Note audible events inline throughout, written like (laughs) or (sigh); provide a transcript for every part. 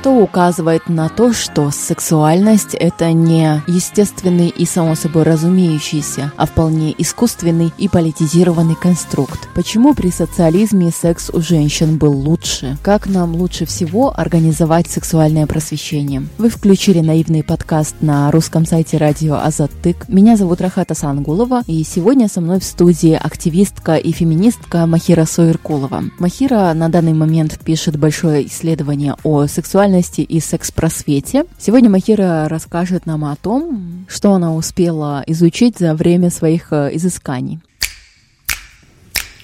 что указывает на то, что сексуальность — это не естественный и само собой разумеющийся, а вполне искусственный и политизированный конструкт. Почему при социализме секс у женщин был лучше? Как нам лучше всего организовать сексуальное просвещение? Вы включили наивный подкаст на русском сайте радио Азаттык. Меня зовут Рахата Сангулова, и сегодня со мной в студии активистка и феминистка Махира Сойеркулова. Махира на данный момент пишет большое исследование о сексуальности и секс-просвете. Сегодня Махира расскажет нам о том, что она успела изучить за время своих э, изысканий.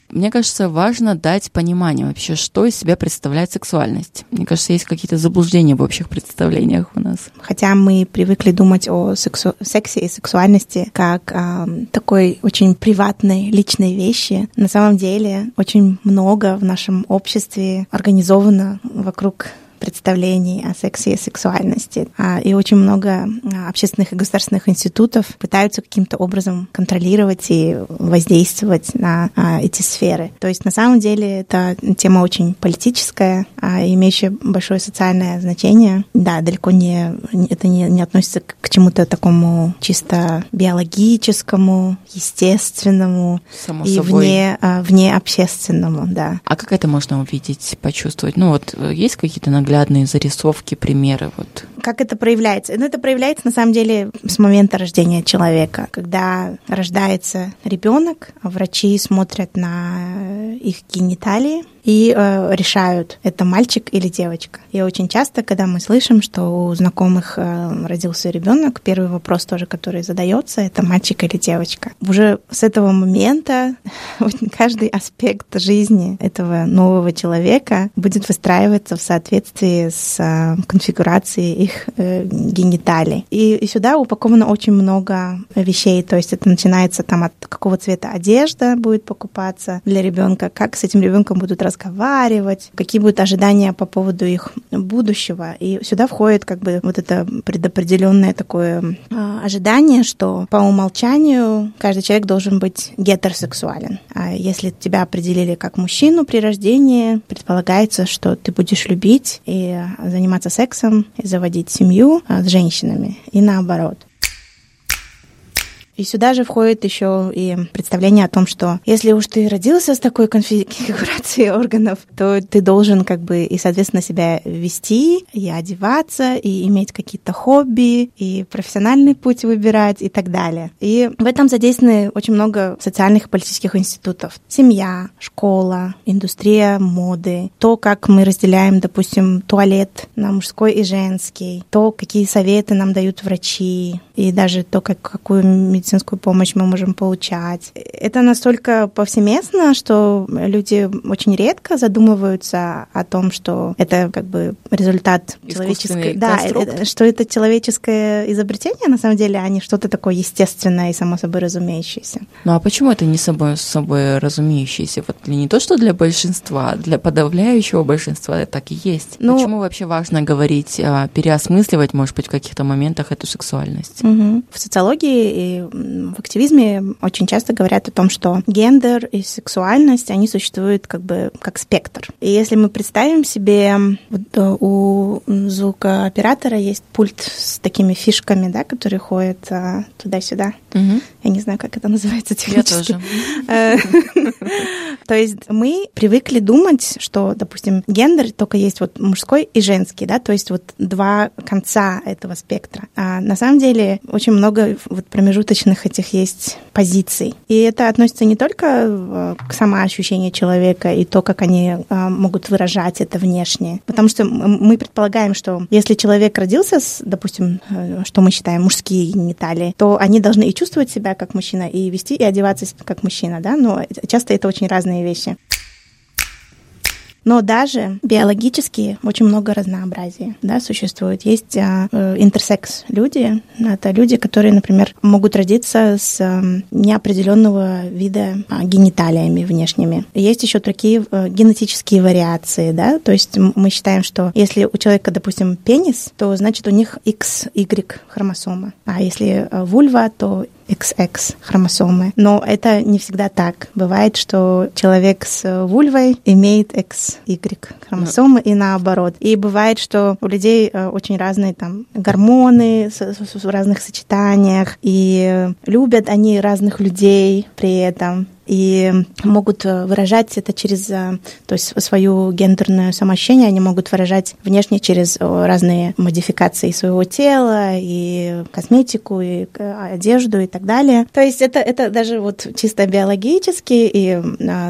Мне кажется, важно дать понимание вообще, что из себя представляет сексуальность. Мне кажется, есть какие-то заблуждения в общих представлениях у нас. Хотя мы привыкли думать о сексу... сексе и сексуальности как э, такой очень приватной, личной вещи, на самом деле очень много в нашем обществе организовано вокруг представлений о сексе и сексуальности. А, и очень много а, общественных и государственных институтов пытаются каким-то образом контролировать и воздействовать на а, эти сферы. То есть на самом деле это тема очень политическая, имеющая большое социальное значение. Да, далеко не это не, не относится к чему-то такому чисто биологическому, естественному Само и собой. вне, вне общественному, да. А как это можно увидеть, почувствовать? Ну вот э, есть какие-то наглядные зарисовки, примеры? Вот. Как это проявляется? Ну, это проявляется на самом деле с момента рождения человека. Когда рождается ребенок, врачи смотрят на их гениталии, и э, решают, это мальчик или девочка. И очень часто, когда мы слышим, что у знакомых э, родился ребенок, первый вопрос тоже, который задается, это мальчик или девочка. Уже с этого момента (laughs) каждый аспект жизни этого нового человека будет выстраиваться в соответствии с э, конфигурацией их э, гениталий. И, и сюда упаковано очень много вещей, то есть это начинается там от какого цвета одежда будет покупаться для ребенка, как с этим ребенком будут разговаривать, разговаривать, какие будут ожидания по поводу их будущего. И сюда входит как бы вот это предопределенное такое а, ожидание, что по умолчанию каждый человек должен быть гетеросексуален. А если тебя определили как мужчину при рождении, предполагается, что ты будешь любить и заниматься сексом, и заводить семью а, с женщинами, и наоборот. И сюда же входит еще и представление о том, что если уж ты родился с такой (laughs) конфигурацией органов, то ты должен как бы и, соответственно, себя вести, и одеваться, и иметь какие-то хобби, и профессиональный путь выбирать и так далее. И в этом задействованы очень много социальных и политических институтов. Семья, школа, индустрия моды, то, как мы разделяем, допустим, туалет на мужской и женский, то, какие советы нам дают врачи, и даже то, как, какую медицинскую помощь мы можем получать. Это настолько повсеместно, что люди очень редко задумываются о том, что это как бы результат человеческой... Да, это, что это человеческое изобретение, на самом деле, а не что-то такое естественное и само собой разумеющееся. Ну а почему это не собой, собой разумеющееся? Вот не то, что для большинства, для подавляющего большинства это так и есть. Ну, почему вообще важно говорить, а, переосмысливать, может быть, в каких-то моментах эту сексуальность? Угу. В социологии и в активизме очень часто говорят о том, что гендер и сексуальность, они существуют как бы как спектр. И если мы представим себе, вот э, у звукооператора есть пульт с такими фишками, да, которые ходят а, туда-сюда. Угу. Я не знаю, как это называется технически. Я тоже. Э, (laughs) то есть мы привыкли думать, что, допустим, гендер только есть вот мужской и женский, да, то есть вот два конца этого спектра. А на самом деле очень много вот промежуточных этих есть позиций. И это относится не только э, к самоощущению человека и то, как они э, могут выражать это внешне. Потому что мы предполагаем, что если человек родился с, допустим, э, что мы считаем мужские гениталии, то они должны и чувствовать себя как мужчина, и вести, и одеваться как мужчина, да, но часто это очень разные вещи. Но даже биологически очень много разнообразия да, существует. Есть а, э, интерсекс люди. Это люди, которые, например, могут родиться с а, неопределенного вида а, гениталиями внешними. Есть еще такие а, генетические вариации. Да? То есть мы считаем, что если у человека, допустим, пенис, то значит у них XY хромосома. А если вульва, то XX хромосомы. Но это не всегда так. Бывает, что человек с вульвой имеет XY хромосомы и наоборот. И бывает, что у людей э, очень разные там гормоны в разных сочетаниях, и любят они разных людей при этом и могут э, выражать это через, э, то есть свою гендерное самоощущение, они могут выражать внешне через э, разные модификации своего тела и косметику, и одежду и так далее. То есть это, это даже вот чисто биологически и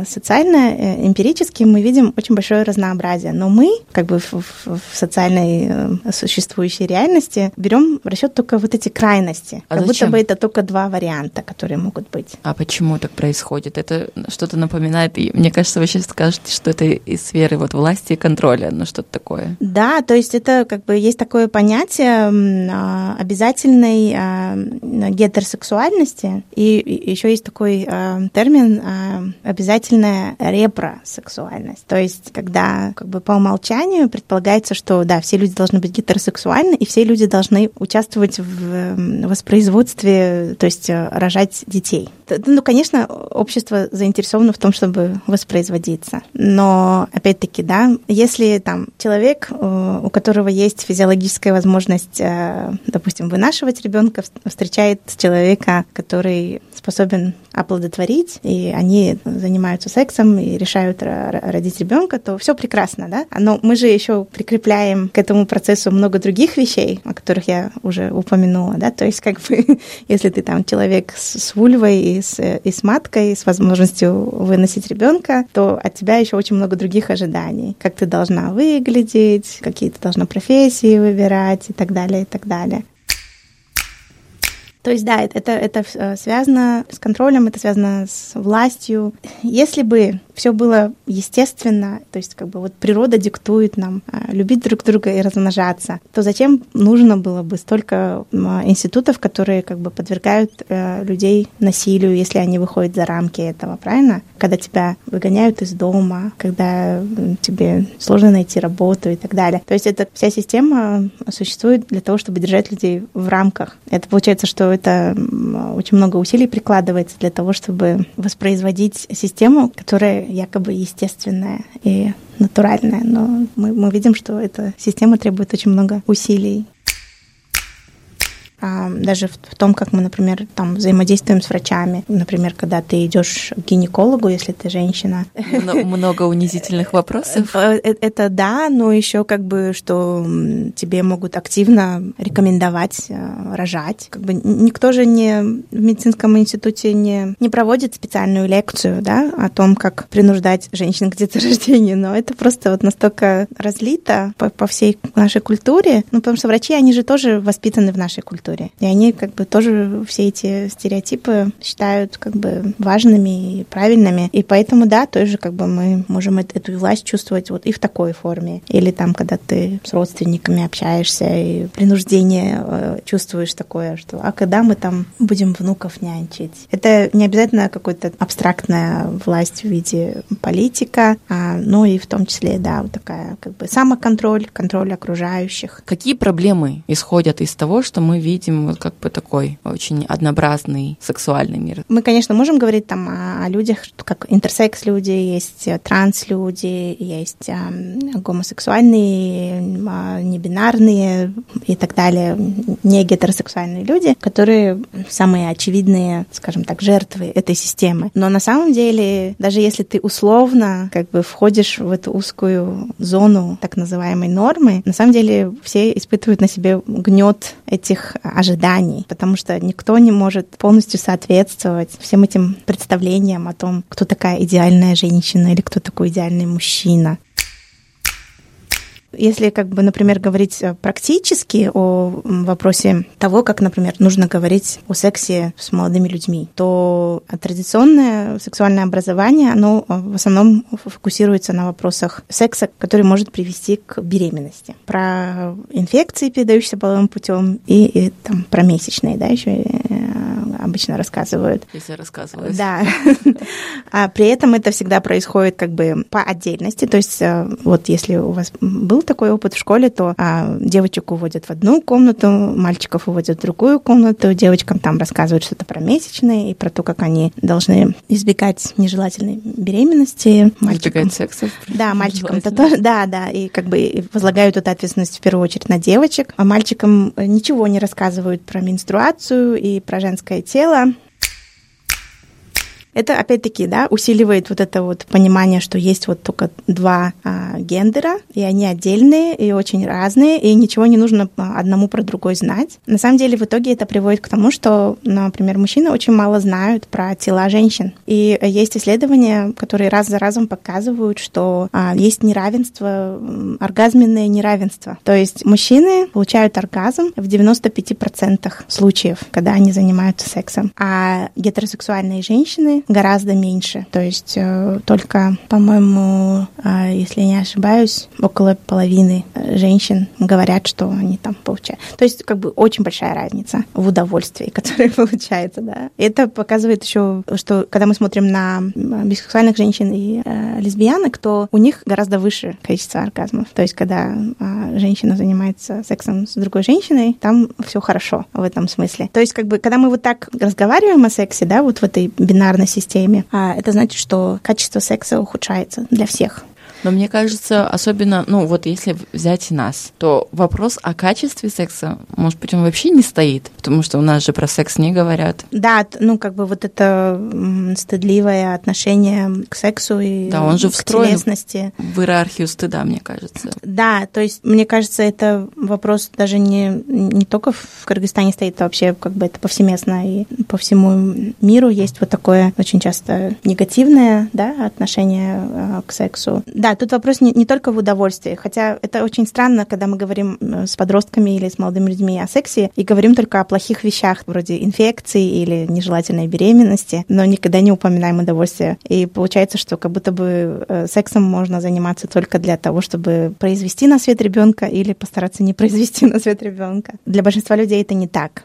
социально, эмпирически мы видим очень большое разнообразие. Но мы, как бы в, в социальной существующей реальности, берем в расчет только вот эти крайности. А как зачем? будто бы это только два варианта, которые могут быть. А почему так происходит? Происходит. Это что-то напоминает, и мне кажется, вы сейчас скажете, что это из сферы вот власти и контроля, ну что-то такое. Да, то есть это как бы есть такое понятие а, обязательной а, гетеросексуальности, и еще есть такой а, термин обязательная репросексуальность. То есть когда как бы по умолчанию предполагается, что да, все люди должны быть гетеросексуальны, и все люди должны участвовать в воспроизводстве, то есть рожать детей. Ну, конечно, общество заинтересовано в том, чтобы воспроизводиться. Но, опять-таки, да, если там человек, э, у которого есть физиологическая возможность, э, допустим, вынашивать ребенка, встречает человека, который способен оплодотворить, и они занимаются сексом и решают родить ребенка, то все прекрасно, да? Но мы же еще прикрепляем к этому процессу много других вещей, о которых я уже упомянула, да? То есть как бы, (laughs) если ты там человек с, с вульвой и с, и с маткой, с возможностью выносить ребенка, то от тебя еще очень много других ожиданий. Как ты должна выглядеть, какие ты должна профессии выбирать и так далее, и так далее. То есть, да, это, это э, связано с контролем, это связано с властью. Если бы все было естественно, то есть как бы вот природа диктует нам а, любить друг друга и размножаться, то зачем нужно было бы столько институтов, которые как бы подвергают э, людей насилию, если они выходят за рамки этого, правильно? Когда тебя выгоняют из дома, когда тебе сложно найти работу и так далее. То есть эта вся система существует для того, чтобы держать людей в рамках. Это получается, что это очень много усилий прикладывается для того, чтобы воспроизводить систему, которая якобы естественная и натуральная, но мы, мы видим, что эта система требует очень много усилий даже в, том, как мы, например, там взаимодействуем с врачами. Например, когда ты идешь к гинекологу, если ты женщина. (laughs) Много унизительных вопросов. Э, э, это да, но еще как бы, что тебе могут активно рекомендовать э, рожать. Как бы никто же не в медицинском институте не, не проводит специальную лекцию, да, о том, как принуждать женщин к деторождению, но это просто вот настолько разлито по, по всей нашей культуре, ну, потому что врачи, они же тоже воспитаны в нашей культуре культуре. И они как бы тоже все эти стереотипы считают как бы важными и правильными. И поэтому, да, тоже как бы мы можем эту власть чувствовать вот и в такой форме. Или там, когда ты с родственниками общаешься и принуждение э, чувствуешь такое, что а когда мы там будем внуков нянчить? Это не обязательно какая-то абстрактная власть в виде политика, а, но и в том числе, да, вот такая как бы самоконтроль, контроль окружающих. Какие проблемы исходят из того, что мы видим видим вот как бы такой очень однообразный сексуальный мир. Мы, конечно, можем говорить там о, людях, как интерсекс-люди, есть транс-люди, есть а, гомосексуальные, а, небинарные и так далее, не гетеросексуальные люди, которые самые очевидные, скажем так, жертвы этой системы. Но на самом деле, даже если ты условно как бы входишь в эту узкую зону так называемой нормы, на самом деле все испытывают на себе гнет этих ожиданий, потому что никто не может полностью соответствовать всем этим представлениям о том, кто такая идеальная женщина или кто такой идеальный мужчина. Если, как бы, например, говорить э, практически о вопросе того, как, например, нужно говорить о сексе с молодыми людьми, то традиционное сексуальное образование, оно э, в основном фокусируется на вопросах секса, который может привести к беременности. Про инфекции, передающиеся половым путем, и, и там, про месячные, да, еще э, обычно рассказывают. Если рассказывают. Да. (laughs) А при этом это всегда происходит как бы по отдельности. То есть э, вот если у вас был такой опыт в школе, то а, девочек уводят в одну комнату, мальчиков уводят в другую комнату, девочкам там рассказывают что-то про месячные и про то, как они должны избегать нежелательной беременности. Мальчикам. Избегать секса. Да, мальчикам это тоже, да, да, и как бы возлагают эту ответственность в первую очередь на девочек, а мальчикам ничего не рассказывают про менструацию и про женское тело хотела это, опять-таки, да, усиливает вот это вот понимание, что есть вот только два а, гендера, и они отдельные, и очень разные, и ничего не нужно а, одному про другой знать. На самом деле, в итоге это приводит к тому, что, например, мужчины очень мало знают про тела женщин. И есть исследования, которые раз за разом показывают, что а, есть неравенство, оргазменное неравенство. То есть мужчины получают оргазм в 95% случаев, когда они занимаются сексом, а гетеросексуальные женщины гораздо меньше. То есть э, только, по-моему, э, если не ошибаюсь, около половины э, женщин говорят, что они там получают. То есть как бы очень большая разница в удовольствии, (laughs) которое получается, да. Это показывает еще, что когда мы смотрим на бисексуальных женщин и э, лесбиянок, то у них гораздо выше количество оргазмов. То есть когда э, женщина занимается сексом с другой женщиной, там все хорошо в этом смысле. То есть как бы когда мы вот так разговариваем о сексе, да, вот в этой бинарной системе, а это значит, что качество секса ухудшается для всех. Но мне кажется, особенно, ну вот если взять нас, то вопрос о качестве секса, может быть, он вообще не стоит, потому что у нас же про секс не говорят. Да, ну как бы вот это стыдливое отношение к сексу и да, он же к телесности. в иерархию стыда, мне кажется. Да, то есть мне кажется, это вопрос даже не, не только в Кыргызстане стоит, а вообще как бы это повсеместно и по всему миру есть вот такое очень часто негативное да, отношение э, к сексу. Да, тут вопрос не, не только в удовольствии, хотя это очень странно, когда мы говорим с подростками или с молодыми людьми о сексе и говорим только о плохих вещах, вроде инфекции или нежелательной беременности, но никогда не упоминаем удовольствие. И получается, что как будто бы э, сексом можно заниматься только для того, чтобы произвести на свет ребенка или постараться не произвести (laughs) на свет ребенка. Для большинства людей это не так.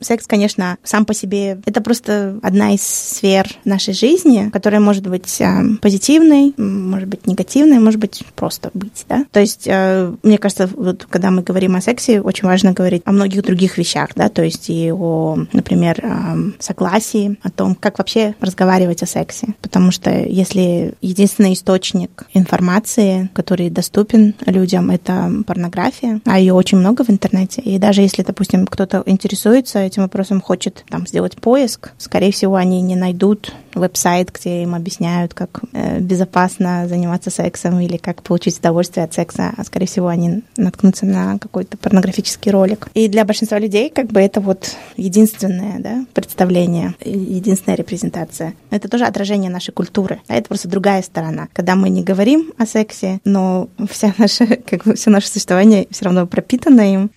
Секс, конечно, сам по себе это просто одна из сфер нашей жизни, которая может быть э, позитивной, может быть негативной, может быть просто быть, да. То есть, э, мне кажется, вот когда мы говорим о сексе, очень важно говорить о многих других вещах, да, то есть и о, например, э, согласии, о том, как вообще разговаривать о сексе, потому что если единственный источник информации, который доступен людям, это порнография, а ее очень много в интернете, и даже если, допустим, кто-то интересуется этим вопросом хочет там сделать поиск, скорее всего, они не найдут веб-сайт, где им объясняют, как э, безопасно заниматься сексом или как получить удовольствие от секса, а скорее всего, они наткнутся на какой-то порнографический ролик. И для большинства людей как бы это вот единственное да, представление, единственная репрезентация. Это тоже отражение нашей культуры. А это просто другая сторона. Когда мы не говорим о сексе, но вся наша, (laughs) как бы, все наше существование все равно пропитано им,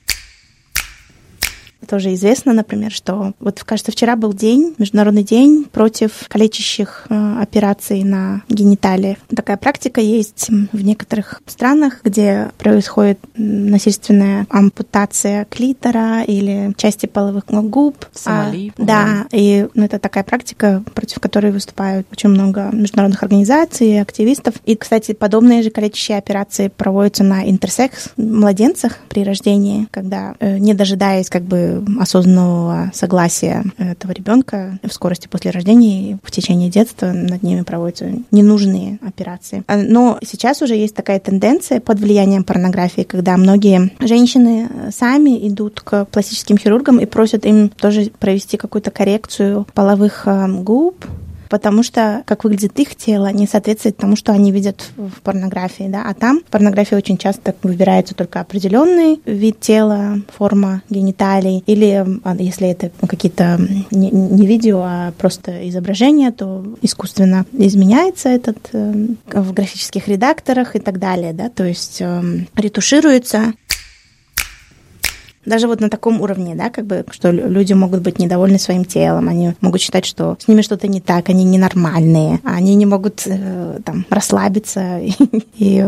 тоже известно, например, что вот, кажется, вчера был день, Международный день против калечащих э, операций на гениталиях. Такая практика есть в некоторых странах, где происходит насильственная ампутация клитора или части половых губ. Сомали, а, да, и ну, это такая практика, против которой выступают очень много международных организаций, активистов. И, кстати, подобные же калечащие операции проводятся на интерсекс младенцах при рождении, когда, э, не дожидаясь как бы осознанного согласия этого ребенка в скорости после рождения и в течение детства над ними проводятся ненужные операции. А, но сейчас уже есть такая тенденция под влиянием порнографии, когда многие женщины сами идут к пластическим хирургам и просят им тоже провести какую-то коррекцию половых э, губ, потому что как выглядит их тело не соответствует тому, что они видят в порнографии, да, а там в порнографии очень часто выбирается только определенный вид тела, форма гениталий, или а, если это какие-то не, не видео, а просто изображение, то искусственно изменяется этот э, в графических редакторах и так далее, да, то есть э, ретушируется Даже вот на таком уровне, да, как бы, что люди могут быть недовольны своим телом, они могут считать, что с ними что-то не так, они ненормальные, они не могут э, там расслабиться (laughs) и, э,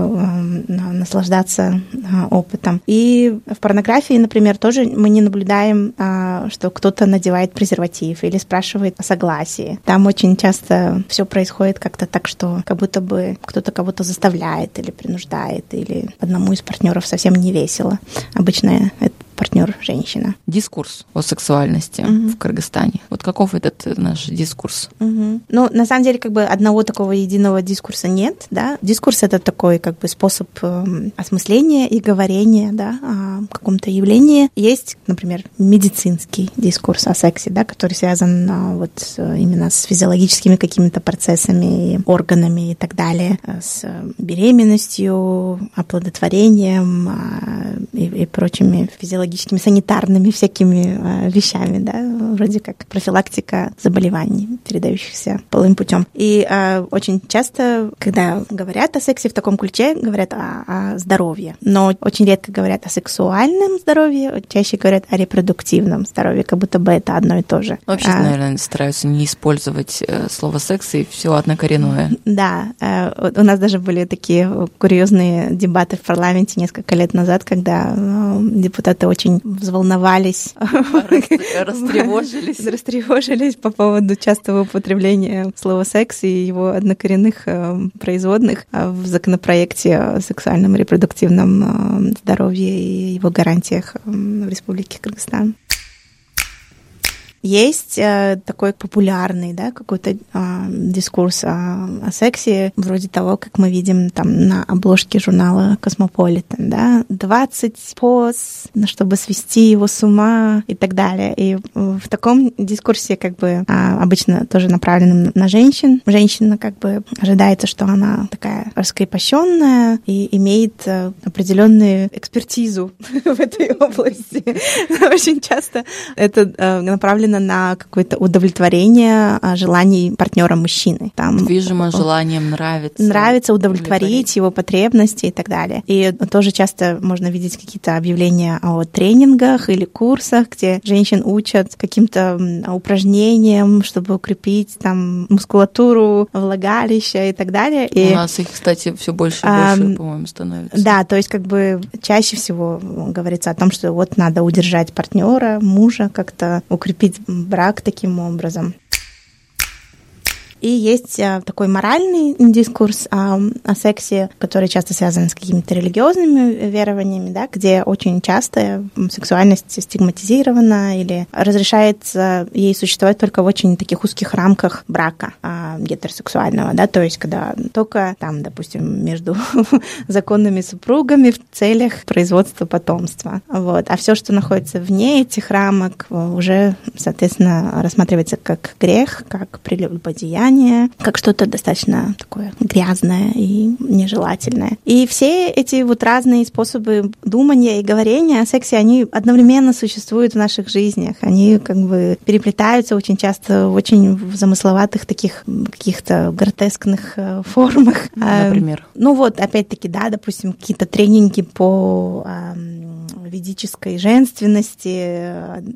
наслаждаться э, опытом. И в порнографии, например, тоже мы не наблюдаем, э, что кто-то надевает презерватив или спрашивает о согласии. Там очень часто все происходит как-то так, что как будто бы кто-то кого-то заставляет или принуждает, или одному из партнеров совсем не весело. Обычно это партнер женщина. Дискурс о сексуальности угу. в Кыргызстане. Вот каков этот наш дискурс? Угу. Ну, на самом деле, как бы одного такого единого дискурса нет, да. Дискурс это такой как бы способ э, осмысления и говорения, да, о каком-то явлении. Есть, например, медицинский дискурс о сексе, да, который связан э, вот именно с физиологическими какими-то процессами, органами и так далее, с беременностью, оплодотворением э, и, и прочими физиологическими физиологическими, санитарными всякими э, вещами, да, вроде как профилактика заболеваний, передающихся половым путем. И э, очень часто, когда говорят о сексе в таком ключе, говорят о, о здоровье, но очень редко говорят о сексуальном здоровье, чаще говорят о репродуктивном здоровье, как будто бы это одно и то же. Вообще, а, наверное, стараются не использовать э, слово секс и все однокоренное. Да, э, у нас даже были такие курьезные дебаты в парламенте несколько лет назад, когда э, депутаты очень взволновались. (laughs) Растревожились. Растревожились по поводу частого употребления слова «секс» и его однокоренных э, производных а в законопроекте о сексуальном репродуктивном э, здоровье и его гарантиях э, в Республике Кыргызстан. Есть э, такой популярный, да, какой-то э, дискурс о, о сексе, вроде того, как мы видим там на обложке журнала Cosmopolitan, да, 20 поз, чтобы свести его с ума и так далее. И в таком дискурсе как бы э, обычно тоже направленном на женщин. Женщина как бы ожидается, что она такая раскрепощенная и имеет э, определенную экспертизу (laughs) в этой (laughs) области. Очень часто это э, направлено направлена на какое-то удовлетворение а, желаний партнера мужчины. Там, Движимо желанием нравится. Нравится удовлетворить его потребности и так далее. И тоже часто можно видеть какие-то объявления о тренингах или курсах, где женщин учат каким-то упражнениям, чтобы укрепить там мускулатуру влагалища и так далее. И, У нас их, кстати, все больше и больше, а, по-моему, становится. Да, то есть как бы чаще всего говорится о том, что вот надо удержать партнера, мужа, как-то укрепить брак таким образом. И есть а, такой моральный дискурс о, о сексе, который часто связан с какими-то религиозными верованиями, да, где очень часто сексуальность стигматизирована или разрешается ей существовать только в очень таких узких рамках брака а, гетеросексуального, да, то есть когда только там, допустим, между (laughs) законными супругами в целях производства потомства. Вот. А все, что находится вне этих рамок, уже, соответственно, рассматривается как грех, как прелюбодеяние, воспитание как что-то достаточно такое грязное и нежелательное. И все эти вот разные способы думания и говорения о сексе, они одновременно существуют в наших жизнях. Они как бы переплетаются очень часто в очень замысловатых таких каких-то гротескных э, формах. Например? Ну вот, опять-таки, да, допустим, какие-то тренинги по ведической женственности.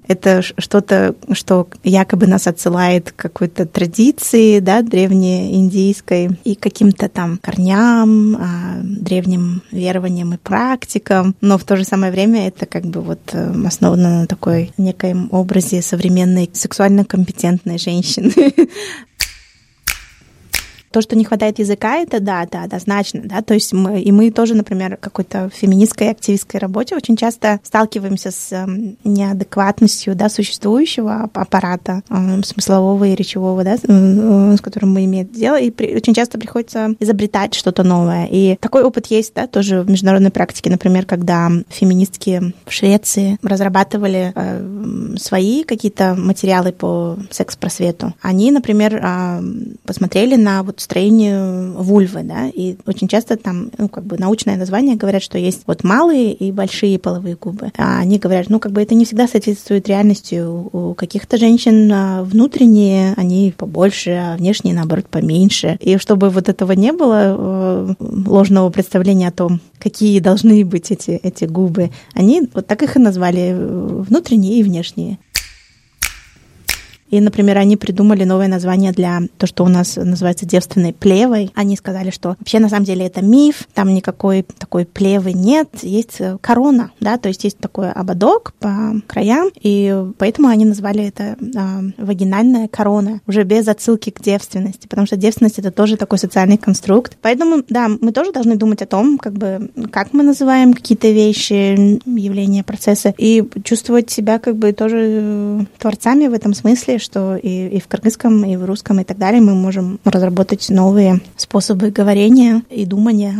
Это что-то, что якобы нас отсылает к какой-то традиции, да, древнеиндийской и каким-то там корням, а, древним верованиям и практикам. Но в то же самое время это как бы вот э, основано на такой некоем образе современной сексуально компетентной женщины, (laughs) то, что не хватает языка, это да, да, однозначно, да, то есть мы, и мы тоже, например, какой-то феминистской активистской работе очень часто сталкиваемся с эм, неадекватностью, да, существующего аппарата э, смыслового и речевого, да, э, с которым мы имеем дело, и при, очень часто приходится изобретать что-то новое. И такой опыт есть, да, тоже в международной практике, например, когда феминистки в Швеции разрабатывали э, свои какие-то материалы по секс-просвету. Они, например, э, посмотрели на вот строению вульвы, да, и очень часто там, ну, как бы научное название говорят, что есть вот малые и большие половые губы, а они говорят, ну, как бы это не всегда соответствует реальности. У каких-то женщин а, внутренние, они побольше, а внешние, наоборот, поменьше. И чтобы вот этого не было, э, ложного представления о том, какие должны быть эти, эти губы, они вот так их и назвали, э, внутренние и внешние. И, например, они придумали новое название для то, что у нас называется девственной плевой. Они сказали, что вообще на самом деле это миф, там никакой такой плевы нет, есть э, корона, да, то есть есть такой ободок по краям, и поэтому они назвали это э, вагинальная корона, уже без отсылки к девственности, потому что девственность это тоже такой социальный конструкт. Поэтому, да, мы тоже должны думать о том, как бы, как мы называем какие-то вещи, явления, процессы, и чувствовать себя как бы тоже э, творцами в этом смысле, что и, и в кыргызском, и в русском, и так далее мы можем разработать новые способы говорения и думания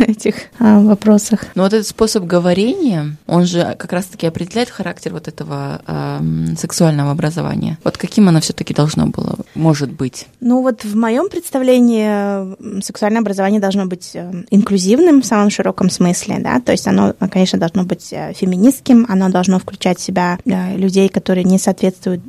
о (laughs) этих о вопросах. Но вот этот способ говорения, он же как раз-таки определяет характер вот этого э, сексуального образования. Вот каким оно все-таки должно было, может быть? Ну вот в моем представлении сексуальное образование должно быть э, инклюзивным в самом широком смысле, да, то есть оно, конечно, должно быть э, феминистским, оно должно включать в себя э, людей, которые не соответствуют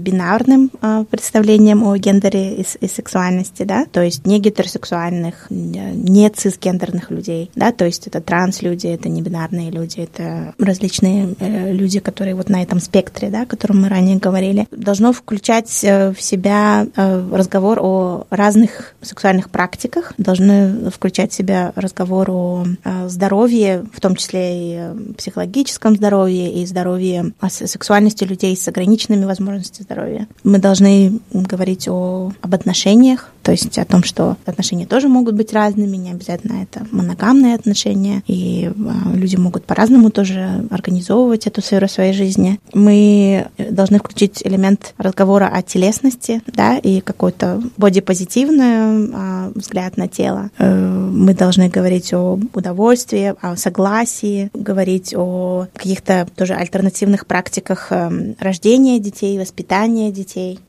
бинарным э, представлением о гендере и, и сексуальности, да, то есть не гетеросексуальных, не цисгендерных людей, да, то есть это транс-люди, это не бинарные люди, это различные э, люди, которые вот на этом спектре, да, о котором мы ранее говорили, должно включать э, в себя э, разговор о разных сексуальных практиках, должны включать в себя разговор о здоровье, в том числе и психологическом здоровье, и здоровье о сексуальности людей с ограниченными возможностями здоровья. Мы должны говорить о, об отношениях, то есть о том, что отношения тоже могут быть разными, не обязательно это моногамные отношения, и а, люди могут по-разному тоже организовывать эту сферу своей жизни. Мы должны включить элемент разговора о телесности, да, и какой-то бодипозитивный а, взгляд на тело. Э, мы должны говорить о удовольствии, о согласии, говорить о каких-то тоже альтернативных практиках эм, рождения детей, воспитания детей.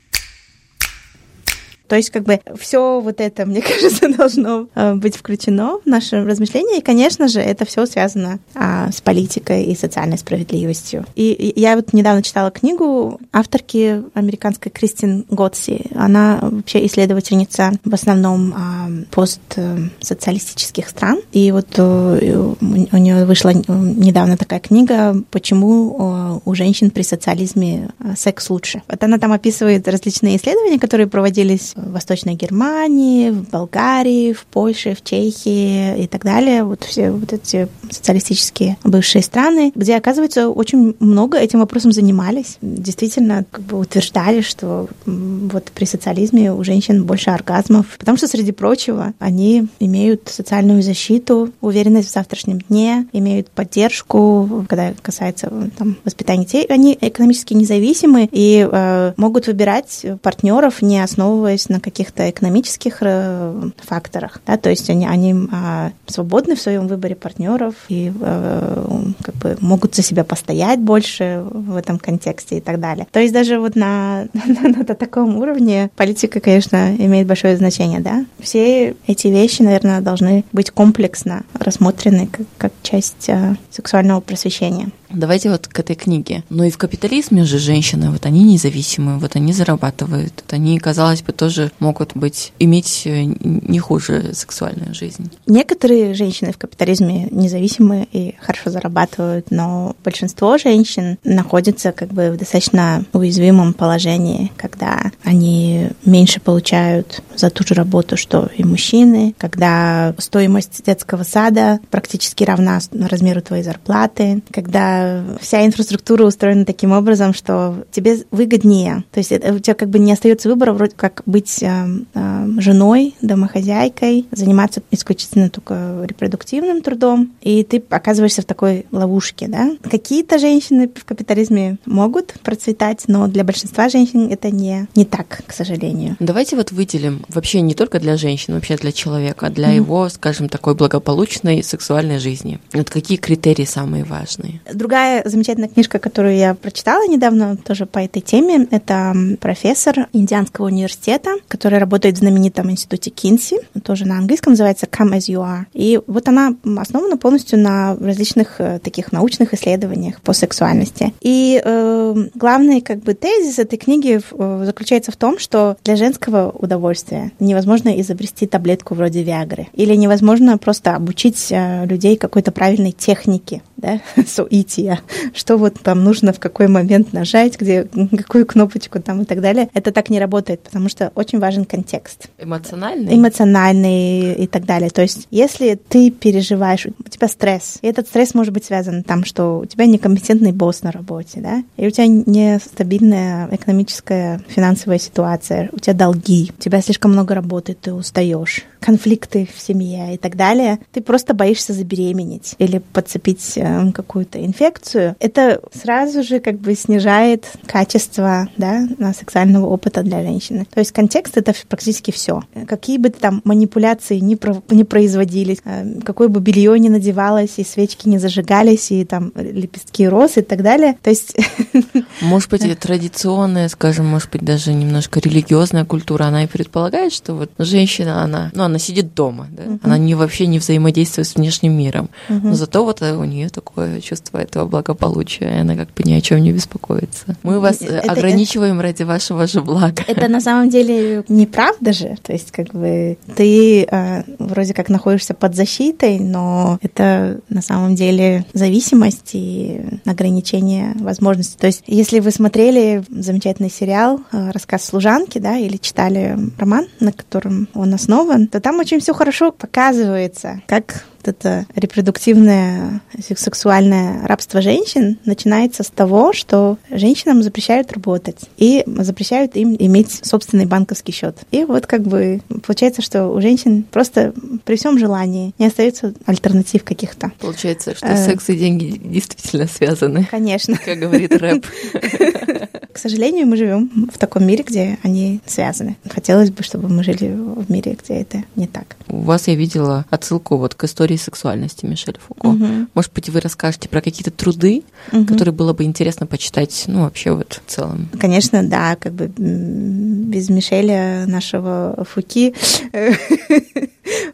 То есть как бы все вот это, мне (laughs) кажется, должно э, быть включено в наше размышление. И, конечно же, это все связано а, с политикой и социальной справедливостью. И я вот недавно читала книгу авторки американской Кристин Готси. Она вообще исследовательница в основном а, постсоциалистических стран. И вот э, у нее вышла недавно такая книга «Почему у женщин при социализме э, секс лучше». Вот она там описывает различные исследования, которые проводились в Восточной Германии, в Болгарии, в Польше, в Чехии и так далее. Вот все вот эти социалистические бывшие страны, где, оказывается, очень много этим вопросом занимались. Действительно, как бы утверждали, что вот при социализме у женщин больше оргазмов, потому что, среди прочего, они имеют социальную защиту, уверенность в завтрашнем дне, имеют поддержку, когда касается там, воспитания детей. Они экономически независимы и э, могут выбирать партнеров, не основываясь на каких-то экономических э, факторах, да, то есть они, они а, свободны в своем выборе партнеров и а, как бы могут за себя постоять больше в этом контексте и так далее. То есть даже вот на, (laughs) на, на таком уровне политика, конечно, имеет большое значение, да. Все эти вещи, наверное, должны быть комплексно рассмотрены как, как часть а, сексуального просвещения. Давайте вот к этой книге. Но и в капитализме же женщины, вот они независимые, вот они зарабатывают, вот они, казалось бы, тоже могут быть, иметь э, не хуже сексуальную жизнь. Некоторые женщины в капитализме независимые и хорошо зарабатывают, но большинство женщин находятся как бы в достаточно уязвимом положении, когда они меньше получают за ту же работу, что и мужчины, когда стоимость детского сада практически равна размеру твоей зарплаты, когда вся инфраструктура устроена таким образом, что тебе выгоднее. То есть у тебя как бы не остается выбора вроде как быть э, э, женой, домохозяйкой, заниматься исключительно только репродуктивным трудом, и ты оказываешься в такой ловушке, да. Какие-то женщины в капитализме могут процветать, но для большинства женщин это не, не так, к сожалению. Давайте вот выделим вообще не только для женщин, вообще для человека, для mm-hmm. его, скажем, такой благополучной сексуальной жизни. Вот какие критерии самые важные? Друг Другая замечательная книжка, которую я прочитала недавно, тоже по этой теме, это профессор Индианского университета, который работает в знаменитом институте Кинси, тоже на английском называется Come As You Are. И вот она основана полностью на различных э, таких научных исследованиях по сексуальности. И э, главный как бы тезис этой книги э, заключается в том, что для женского удовольствия невозможно изобрести таблетку вроде Виагры. Или невозможно просто обучить э, людей какой-то правильной технике да, (laughs) суития, что вот там нужно в какой момент нажать, где какую кнопочку там и так далее. Это так не работает, потому что очень важен контекст. Эмоциональный? Эмоциональный и так далее. То есть, если ты переживаешь, у тебя стресс, и этот стресс может быть связан там, что у тебя некомпетентный босс на работе, да, и у тебя нестабильная экономическая финансовая ситуация, у тебя долги, у тебя слишком много работы, ты устаешь, конфликты в семье и так далее, ты просто боишься забеременеть или подцепить э, какую-то инфекцию, это сразу же как бы снижает качество да, сексуального опыта для женщины. То есть контекст это практически все. Какие бы там манипуляции не, про, не производились, какое бы белье не надевалось, и свечки не зажигались, и там лепестки роз и так далее. То есть... (laughs) Может быть, традиционная, скажем, может быть, даже немножко религиозная культура, она и предполагает, что вот женщина, она, ну, она сидит дома, да? Uh-huh. она не вообще не взаимодействует с внешним миром. Uh-huh. Но зато вот у нее такое чувство этого благополучия, и она как бы ни о чем не беспокоится. Мы вас это, ограничиваем это, ради вашего же блага. Это на самом деле неправда же, то есть как бы ты э, вроде как находишься под защитой, но это на самом деле зависимость и ограничение возможностей. То есть если вы смотрели замечательный сериал э, «Рассказ служанки», да, или читали роман, на котором он основан, то там очень все хорошо показывается, как это репродуктивное сексуальное рабство женщин начинается с того, что женщинам запрещают работать и запрещают им иметь собственный банковский счет. И вот как бы получается, что у женщин просто при всем желании не остается альтернатив каких-то. Получается, что э, секс и деньги действительно связаны. Конечно. Как говорит рэп. К сожалению, мы живем в таком мире, где они связаны. Хотелось бы, чтобы мы жили в мире, где это не так. У вас я видела отсылку вот к истории сексуальности Мишель Фуко. Угу. Может быть, вы расскажете про какие-то труды, угу. которые было бы интересно почитать, ну, вообще вот в целом? Конечно, да, как бы без Мишеля нашего Фуки (laughs)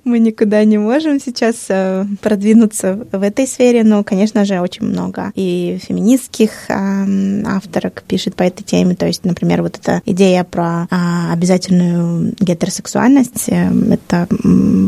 мы никуда не можем сейчас э, продвинуться в этой сфере, но, конечно же, очень много и феминистских авторок пишет по этой теме, то есть, например, вот эта идея про а, обязательную гетеросексуальность, э, это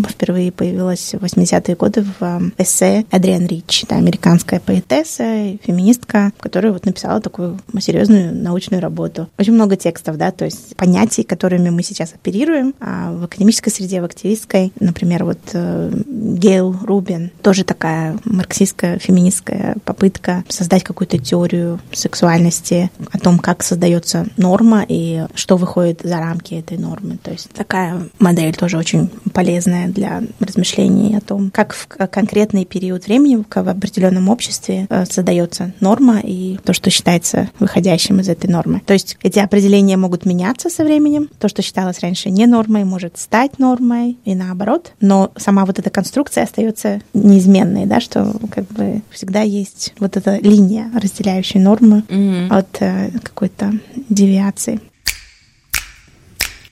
впервые появилась в 80-е годы в эссе Адриан Рич, это американская поэтесса, феминистка, которая вот написала такую серьезную научную работу. Очень много текстов, да, то есть понятий, которыми мы сейчас оперируем а в академической среде, в активистской, Например, вот э, Гейл Рубин, тоже такая марксистская, феминистская попытка создать какую-то теорию сексуальности, о том, как создается норма и что выходит за рамки этой нормы. То есть такая модель тоже очень полезная для размышлений о том, как в конкретный период времени в определенном обществе э, создается норма и то, что считается выходящим из этой нормы. То есть эти определения могут меняться со временем. То, что считалось раньше не нормой, может стать нормой и наоборот, но сама вот эта конструкция остается неизменной, да, что как бы всегда есть вот эта линия, разделяющая нормы mm-hmm. от э, какой-то девиации.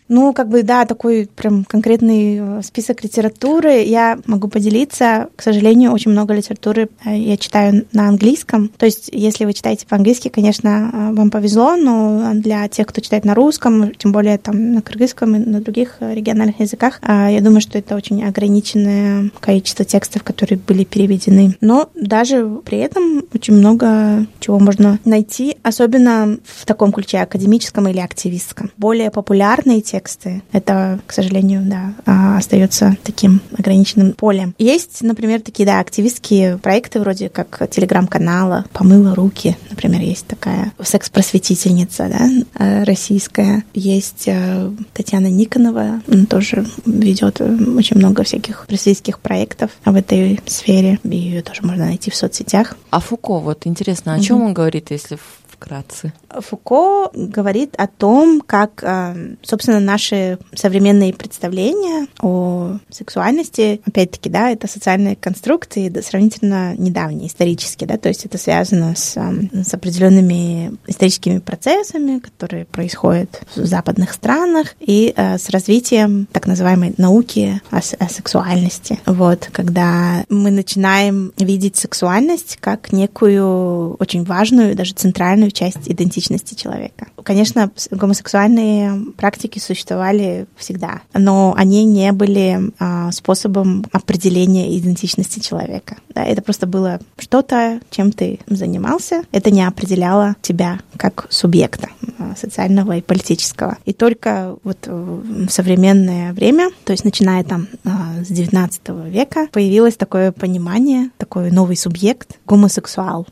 Ну, как бы, да, такой прям конкретный э, список литературы. Я могу поделиться. К сожалению, очень много литературы э, я читаю на английском. То есть, если вы читаете по-английски, конечно, э, вам повезло, но для тех, кто читает на русском, тем более там на кыргызском и на других региональных языках, я думаю, что это очень ограниченное количество текстов, которые были переведены. Но даже при этом очень много чего можно найти, особенно в таком ключе академическом или активистском. Более популярные тексты тексты. Это, к сожалению, да, а, остается таким ограниченным полем. Есть, например, такие, да, активистские проекты вроде как телеграм-канала «Помыла руки», например, есть такая секс-просветительница, да, э, российская. Есть э, Татьяна Никонова, она тоже ведет очень много всяких просветительских проектов в этой сфере. Ее тоже можно найти в соцсетях. А Фуко, вот интересно, о чем угу. он говорит, если вкратце? Фуко говорит о том, как, э, собственно, наши современные представления о сексуальности, опять-таки, да, это социальные конструкции сравнительно недавние, исторические, да, то есть это связано с, э, с определенными историческими процессами, которые происходят в западных странах, и э, с развитием так называемой науки о, о сексуальности. Вот, когда мы начинаем видеть сексуальность как некую очень важную, даже центральную часть идентичности человека. Конечно, гомосексуальные практики существовали всегда, но они не были а, способом определения идентичности человека. Да, это просто было что-то, чем ты занимался. Это не определяло тебя как субъекта а, социального и политического. И только вот в современное время, то есть начиная там а, с 19 века, появилось такое понимание, такой новый субъект, гомосексуал.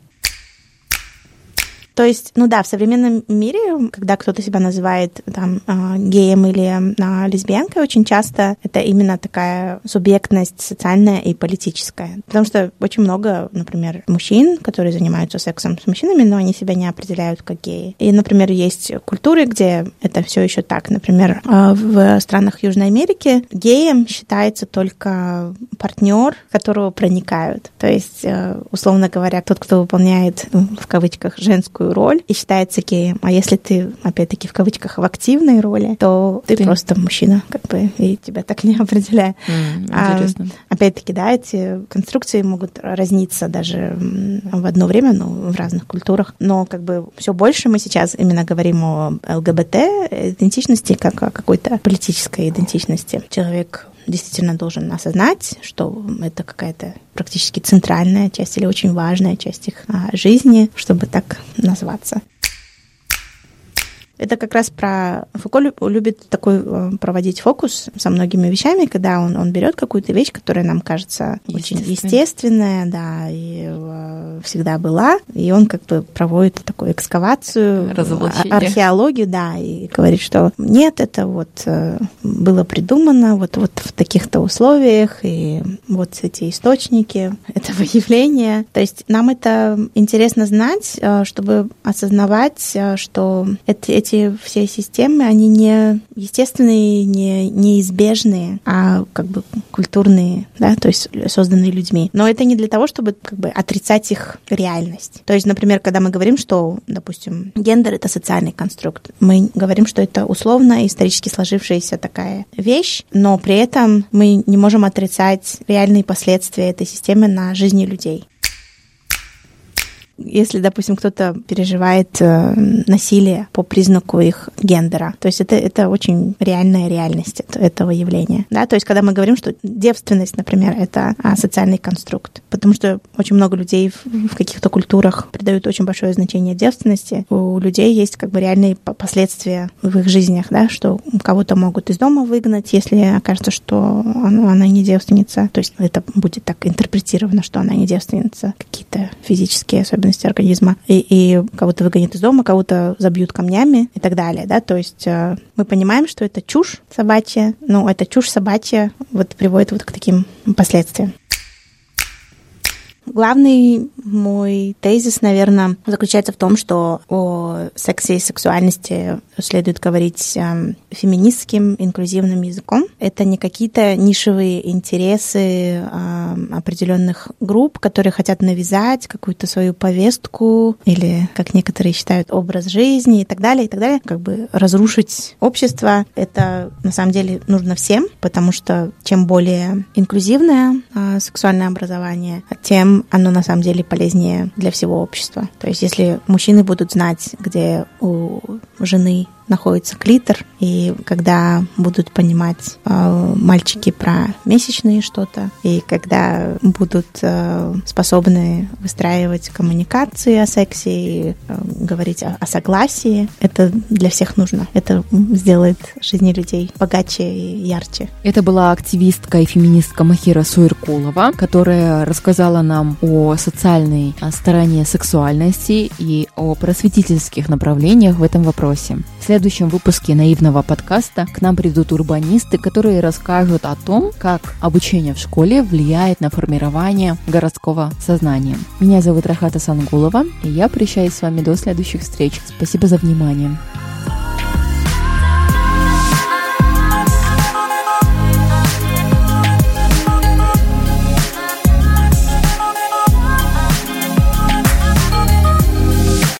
То есть, ну да, в современном мире, когда кто-то себя называет там а, геем или а, лесбиянкой, очень часто это именно такая субъектность социальная и политическая. Потому что очень много, например, мужчин, которые занимаются сексом с мужчинами, но они себя не определяют как геи. И, например, есть культуры, где это все еще так. Например, а, в странах Южной Америки геем считается только партнер, которого проникают. То есть, условно говоря, тот, кто выполняет в кавычках женскую свою роль и считается геем. А если ты, опять-таки, в кавычках, в активной роли, то ты, ты... просто мужчина, как бы, и тебя так не (laughs) определяет. Mm, интересно. А, опять-таки, да, эти конструкции могут разниться даже в одно время, ну, в разных культурах. Но как бы все больше мы сейчас именно говорим о ЛГБТ идентичности как о какой-то политической идентичности. Человек действительно должен осознать, что это какая-то практически центральная часть или очень важная часть их а, жизни, чтобы так назваться. Это как раз про... Фуко любит такой э, проводить фокус со многими вещами, когда он, он берет какую-то вещь, которая нам кажется очень естественная, да, и э, всегда была, и он как бы проводит такую экскавацию, археологию, да, и говорит, что нет, это вот э, было придумано вот, вот в таких-то условиях, и вот эти источники этого явления. То есть нам это интересно знать, чтобы осознавать, что эти эти все системы, они не естественные, не неизбежные, а как бы культурные, да, то есть созданные людьми. Но это не для того, чтобы как бы отрицать их реальность. То есть, например, когда мы говорим, что, допустим, гендер — это социальный конструкт, мы говорим, что это условно исторически сложившаяся такая вещь, но при этом мы не можем отрицать реальные последствия этой системы на жизни людей если, допустим, кто-то переживает э, насилие по признаку их гендера. То есть это, это очень реальная реальность этого явления. Да? То есть когда мы говорим, что девственность, например, это а, социальный конструкт, потому что очень много людей в, каких-то культурах придают очень большое значение девственности. У людей есть как бы реальные последствия в их жизнях, да, что кого-то могут из дома выгнать, если окажется, что она, она не девственница. То есть это будет так интерпретировано, что она не девственница. Какие-то физические особенности особенности организма, и, и кого-то выгонят из дома, кого-то забьют камнями и так далее, да, то есть э, мы понимаем, что это чушь собачья, но эта чушь собачья вот приводит вот к таким последствиям. Главный мой тезис, наверное, заключается в том, что о сексе и сексуальности следует говорить э, феминистским, инклюзивным языком. Это не какие-то нишевые интересы э, определенных групп, которые хотят навязать какую-то свою повестку или, как некоторые считают, образ жизни и так далее, и так далее. Как бы разрушить общество. Это на самом деле нужно всем, потому что чем более инклюзивное э, сексуальное образование, тем оно на самом деле полезнее для всего общества. То есть если мужчины будут знать, где у жены находится клитор, и когда будут понимать э, мальчики про месячные что-то, и когда будут э, способны выстраивать коммуникации о сексе и э, говорить о, о согласии, это для всех нужно. Это сделает жизни людей богаче и ярче. Это была активистка и феминистка Махира Суиркулова, которая рассказала нам о социальной стороне сексуальности и о просветительских направлениях в этом вопросе. След следующем выпуске наивного подкаста к нам придут урбанисты, которые расскажут о том, как обучение в школе влияет на формирование городского сознания. Меня зовут Рахата Сангулова, и я прощаюсь с вами до следующих встреч. Спасибо за внимание.